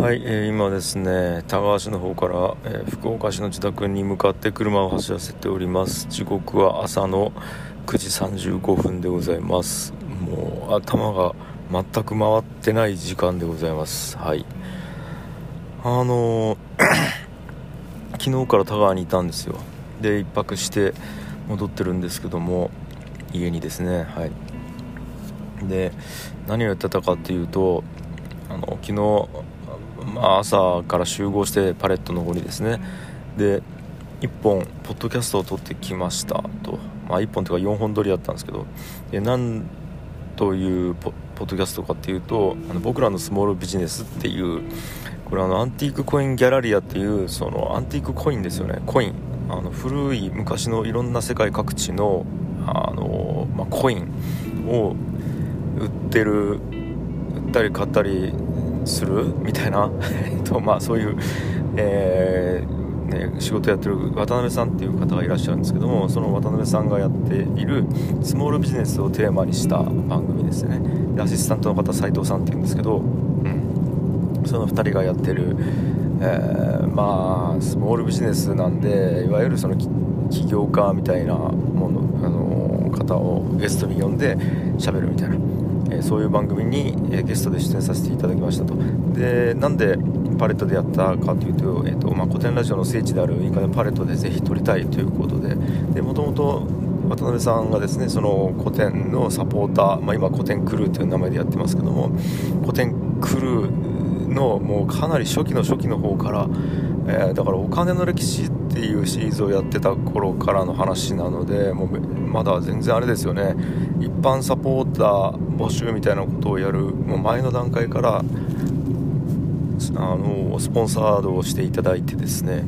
はい、えー今ですね田川市の方から、えー福岡市の自宅に向かって車を走らせております。時刻は朝の9時35分でございます。もう頭が全く回ってない時間でございます。はい。あのー 昨日から田川にいたんですよ。で一泊して戻ってるんですけども家にですね。はい。で何をやってたかっていうとあの昨日、まあ、朝から集合してパレットの方にですね。で1本ポッドキャストを撮ってきましたと、まあ、1本というか4本撮りだったんですけど。で何というポポッドキャストかっていうとあの僕らのスモールビジネスっていうこれあのアンティークコインギャラリアっていうそのアンティークコインですよね。コイン。あの古い昔のいろんな世界各地のあの、まあ、コインを売ってる売ったり買ったりする？みたいな。とまあそういう、えーね、仕事やってる渡辺さんっていう方がいらっしゃるんですけどもその渡辺さんがやっているスモールビジネスをテーマにした番組ですね。でアシスタントの方斉藤さんっていうんですけど、うん、その2人がやってる、えーまあスモールビジネスなんでいわゆるその起業家みたいなもの、あの方をゲストに呼んで喋るみたいな、そういう番組に、えゲストで出演させていただきましたと。でなんでパレットでやったかというと,、えーとまあ、古典ラジオの聖地であるいいかパレットでぜひ撮りたいということで。もともと渡辺さんがですねその古典のサポーター、まあ、今古典クルーという名前でやってますけども古典クルーのもうかなり初期の初期の方から、えーだからお金の歴史っていうシリーズをやってた頃からの話なのでもうまだ全然あれですよね。一般サポーター募集みたいなことをやるもう前の段階からあのスポンサードをしていただいてですね。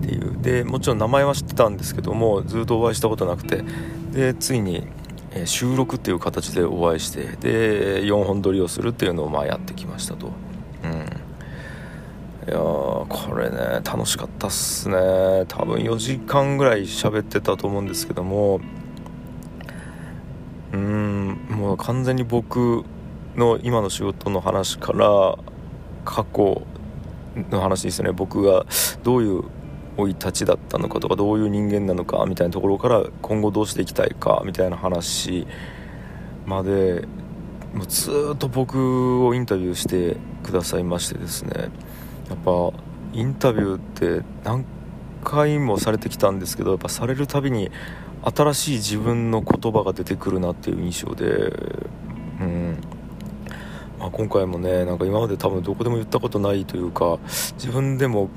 っていう。でもちろん名前は知ってたんですけどもずっとお会いしたことなくて。でついに、え収録っていう形でお会いしてで4本撮りをするっていうのをまあやってきましたと。いやーこれね楽しかったっすね。多分4時間ぐらい喋ってたと思うんですけども。うんもう完全に僕の今の仕事の話から過去の話ですね。僕がどういう生い立ちだったのかとかどういう人間なのかみたいなところから今後どうしていきたいかみたいな話までもうずっと僕をインタビューしてくださいましてですね。やっぱインタビューって何回もされてきたんですけどやっぱされるたびに新しい自分の言葉が出てくるなっていう印象で、うん。まあ、今回もねなんか今まで多分どこでも言ったことないというか自分でも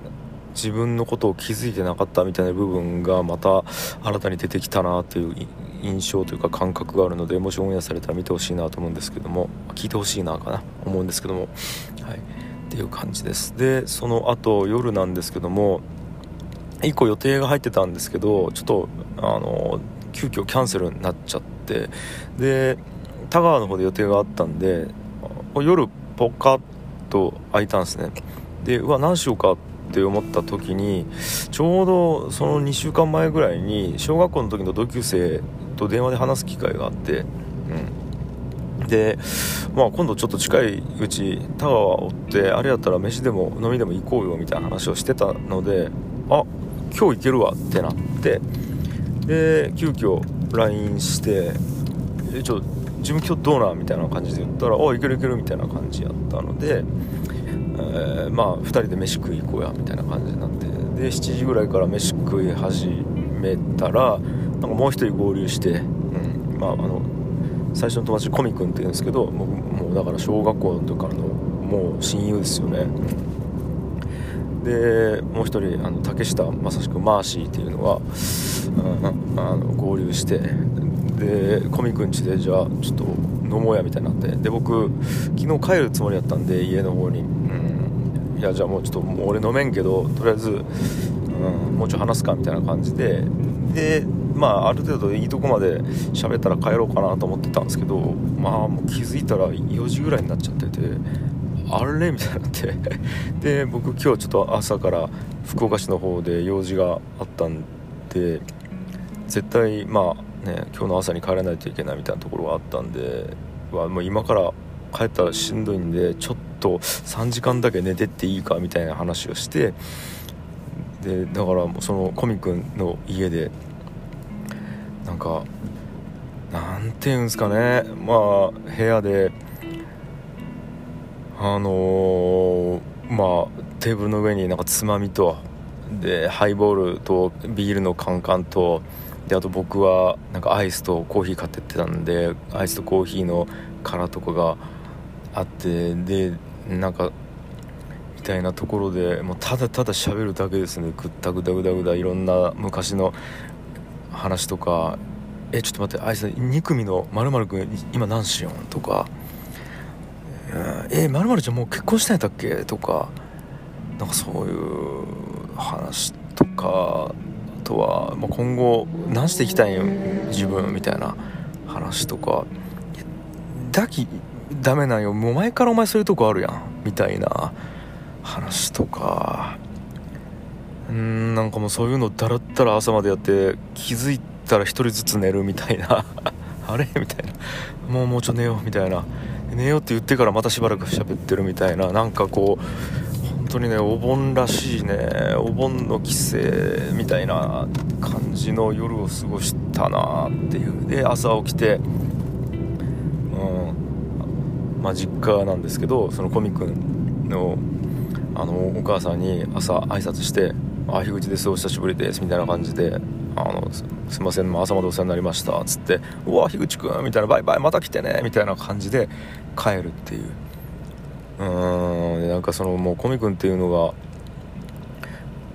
自分のことを気づいてなかったみたいな部分がまた新たに出てきたなという印象というか感覚があるのでもしオンエアされたら見てほしいなと思うんですけども聞いてほしいなかな思うんですけども。はい。っていう感じです。でその後夜なんですけども1個予定が入ってたんですけどちょっとあの急遽キャンセルになっちゃってで田川の方で予定があったんで夜ポカッと空いたんですね。でうわ何しようかって思った時にちょうどその2週間前ぐらいに小学校の時の同級生と電話で話す機会があって、うん、で、まあ、今度ちょっと近いうち田川を追ってあれやったら飯でも飲みでも行こうよみたいな話をしてたのであ今日行けるわってなってで急遽 LINE して「えちょ自分今日どうな?」みたいな感じで言ったら「あ行ける行ける」みたいな感じやったので、えーまあ2人で飯食い行こうやみたいな感じになってで7時ぐらいから飯食い始めたらなんかもう1人合流して、うん、まああの最初の友達コミ君って言うんですけどもうもうだから小学校の時からのもう親友ですよね。でもう一人あの竹下正君マーシーっていうのがうんあの合流してでコミ君家でじゃあちょっと飲もうやみたいになってで僕昨日帰るつもりだったんで家の方に、うん、いやじゃあもうちょっともう俺飲めんけどとりあえず、うん、もうちょい話すかみたいな感じで。でまあある程度いいとこまで喋ったら帰ろうかなと思ってたんですけどまあもう気づいたら4時ぐらいになっちゃっててあれ？みたいになって。で僕今日ちょっと朝から福岡市の方で用事があったんで絶対まあね今日の朝に帰らないといけないみたいなところがあったんではもう今から帰ったらしんどいんでちょっと3時間だけ寝てっていいかみたいな話をしてでだからそのコミ君の家でなんかなんていうんですかね。まあ部屋であのー、まあテーブルの上になんかつまみとでハイボールとビールのカンカンとであと僕はなんかアイスとコーヒー買ってってたんでアイスとコーヒーの殻とかがあってでなんかみたいなところでもうただただ喋るだけですね。ぐったぐだぐだぐだいろんな昔の話とか「えちょっと待ってあいつ2組のまる君今何しよん?」とか「えまるちゃんもう結婚したんやったっけ?」とかなんかそういう話とかあとは、まあ、今後何していきたいん？自分みたいな話とか。だきダメなんよ。もう前からお前そういうとこあるやん。みたいな話とか。うんなんかもうそういうのだらったら朝までやって気づいたら1人ずつ寝るみたいな。あれみたいな。もうもうちょ寝ようみたいな。寝ようって言ってからまたしばらく喋ってるみたいな。なんかこう本当にねお盆らしいね。お盆の帰省みたいな感じの夜を過ごしたなっていう。で朝起きてうんまあ実家なんですけどそのコミ君のあのお母さんに朝挨拶して「あ樋口です。お久しぶりです」みたいな感じで「あのすいません。朝までお世話になりました」つって「うわ樋口君」みたいな「バイバイまた来てね」みたいな感じで帰るっていう。うん。なんかそのもうコミ君っていうのが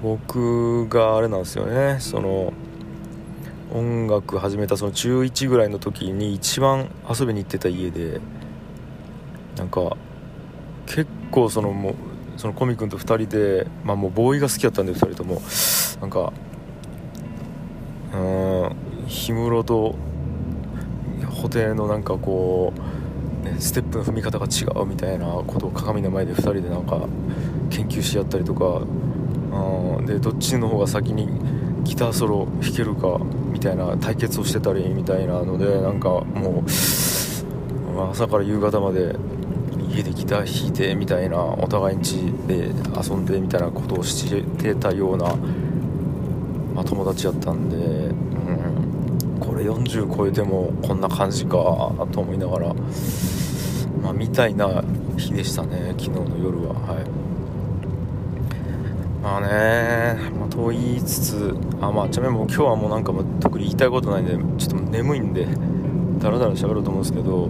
僕があれなんですよね。その音楽始めたその中1ぐらいの時に一番遊びに行ってた家でなんか結構そのもうそのコミ君と2人で、まあ、もうボーイが好きだったんで2人とも。なんかうん氷室と布袋のなんかこう、ね、ステップの踏み方が違うみたいなことを鏡の前で2人でなんか研究し合ったりとか。うんでどっちの方が先にギターソロ弾けるかみたいな対決をしてたりみたいなのでなんかもう朝から夕方まで家でギター弾いてみたいなお互いん家で遊んでみたいなことをしてたような、まあ、友達やったんで、うん、これ40超えてもこんな感じかと思いながら、まあ、みたいな日でしたね昨日の夜は。はい。まあね、まあ、と言いつつあまあちなみにもう今日はもうなんか特に言いたいことないんでちょっと眠いんでだらだら喋ろうと思うんですけど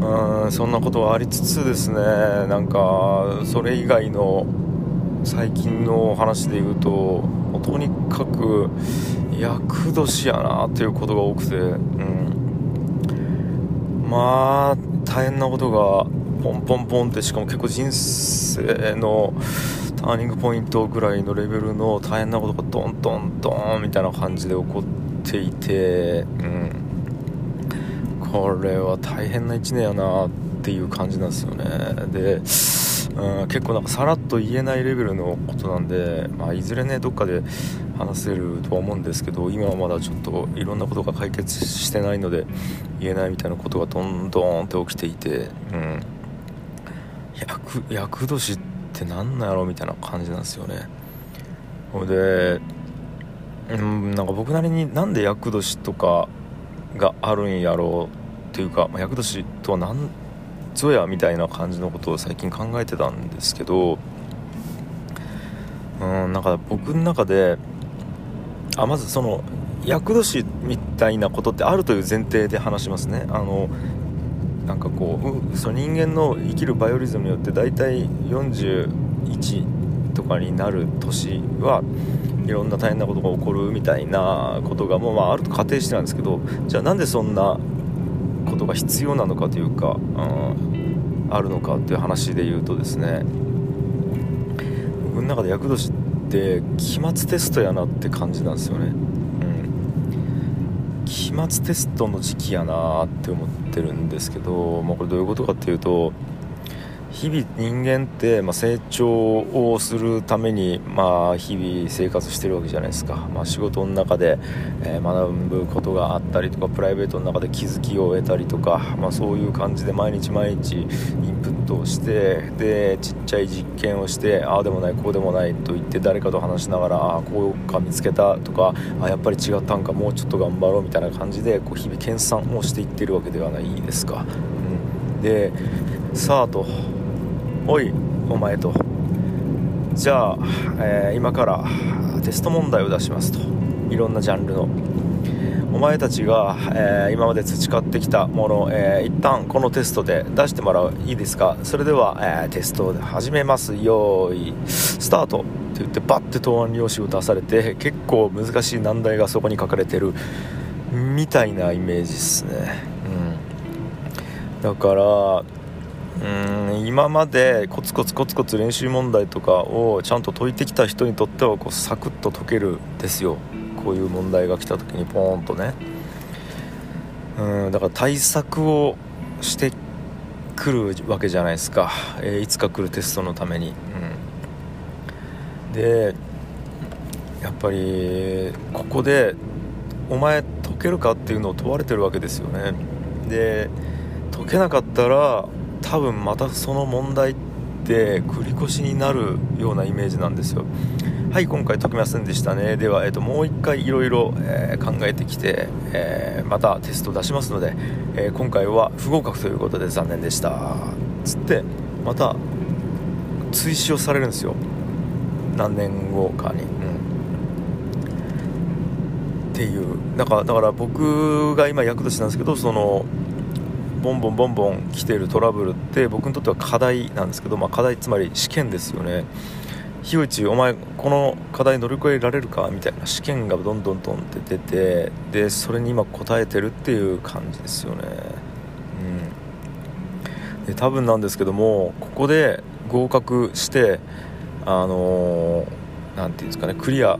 うんそんなことはありつつですねなんかそれ以外の最近の話で言うととにかく厄年やなっていうことが多くて、うん、まあ大変なことがポンポンポンってしかも結構人生のターニングポイントぐらいのレベルの大変なことがドンドンドンみたいな感じで起こっていて、うん。これは大変な1年やなっていう感じなんですよね。で、うん、結構なんかさらっと言えないレベルのことなんで、まあ、いずれねどっかで話せるとは思うんですけど今はまだちょっといろんなことが解決してないので言えないみたいなことがどんどんって起きていて、うん、厄年って何なんやろみたいな感じなんですよね。ほいでうんなんか僕なりになんで厄年とかがあるんやろうというか、ま、厄年とは何ぞやみたいな感じのことを最近考えてたんですけどうんなんか僕の中であまずその厄年みたいなことってあるという前提で話しますね。あのなんかこうその人間の生きるバイオリズムによって大体41とかになる年はいろんな大変なことが起こるみたいなことがもうまああると仮定してなんですけどじゃあなんでそんなことが必要なのかというか、うん、あるのかっていう話で言うとですね僕の中で厄年って期末テストやなって感じなんですよね、うん、期末テストの時期やなって思ってるんですけど、まあ、これどういうことかっていうと日々人間って、まあ、成長をするために、まあ、日々生活してるわけじゃないですか、まあ、仕事の中で、えー、学ぶことがあったりとかプライベートの中で気づきを得たりとか、まあ、そういう感じで毎日毎日インプットをしてでちっちゃい実験をしてああでもないこうでもないと言って誰かと話しながらああこうか見つけたとかあやっぱり違ったんかもうちょっと頑張ろうみたいな感じでこう日々研鑽をしていってるわけではないですか。うん、でさあと。おいお前と。じゃあ、えー、今からテスト問題を出しますと。いろんなジャンルの。お前たちが、えー、今まで培ってきたもの、えー、一旦このテストで出してもらう。いいですか？それでは、えー、テストを始めます。よーいスタート。って言ってバッて答案用紙を出されて結構難しい難題がそこに書かれてる。みたいなイメージですね、うん、だからうん今までコツコツコツコツ練習問題とかをちゃんと解いてきた人にとってはこうサクッと解けるですよ。こういう問題が来た時にポーンとね。うんだから対策をしてくるわけじゃないですか、えー、いつか来るテストのために、うん、でやっぱりここでお前解けるかっていうのを問われてるわけですよね。で解けなかったら多分またその問題って繰り越しになるようなイメージなんですよ。はい今回解けませんでしたね。では、えーと、もう一回いろいろ考えてきて、えー、またテスト出しますので、えー、今回は不合格ということで残念でした。つってまた追試をされるんですよ。何年後かに、うん、っていう。だからだから僕が今役年なんですけどそのボンボンボンボン来てるトラブルって僕にとっては課題なんですけど、まあ、課題つまり試験ですよね。樋口お前この課題乗り越えられるかみたいな試験がどんどんどんって出てでそれに今答えてるっていう感じですよね。うん。で多分なんですけどもここで合格してあの何、ー、て言うんですかねクリア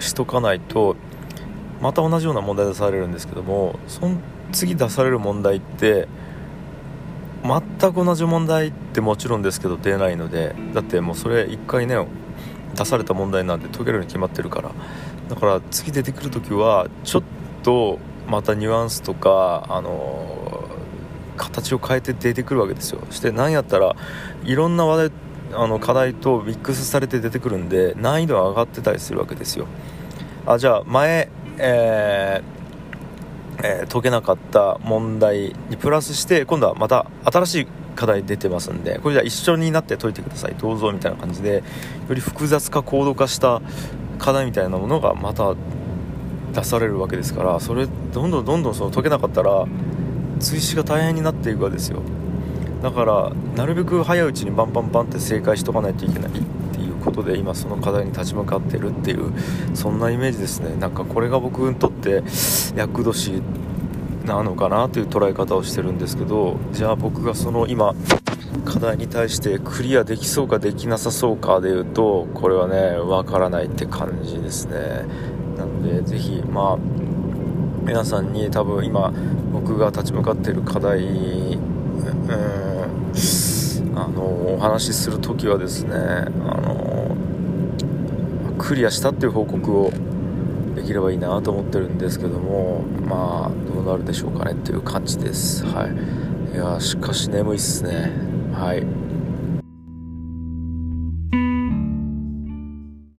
しとかないとまた同じような問題出されるんですけどもその次出される問題って全く同じ問題ってもちろんですけど出ないのでだってもうそれ1回ね出された問題なんて解けるに決まってるから。だから次出てくる時はちょっとまたニュアンスとかあの形を変えて出てくるわけですよ。そして何やったらいろんな話題あの課題とミックスされて出てくるんで難易度が上がってたりするわけですよ。あじゃあ前、えーえー、解けなかった問題にプラスして今度はまた新しい課題出てますんでこれじゃあ一緒になって解いてください。どうぞみたいな感じでより複雑化高度化した課題みたいなものがまた出されるわけですからそれどんどんどんどんその解けなかったら追試が大変になっていくわけですよ。だからなるべく早いうちにバンバンバンって正解しとかないといけない。ことで今その課題に立ち向かってるっていうそんなイメージですね。なんかこれが僕にとって厄年なのかなという捉え方をしてるんですけどじゃあ僕がその今課題に対してクリアできそうかできなさそうかでいうとこれはねわからないって感じですね。なのでぜひまあ皆さんに多分今僕が立ち向かっている課題うんあのお話しする時はですねあクリアしたっていう報告をできればいいなと思ってるんですけどもまあどうなるでしょうかねっていう感じです。はい。いやしかし眠いっすね。はい。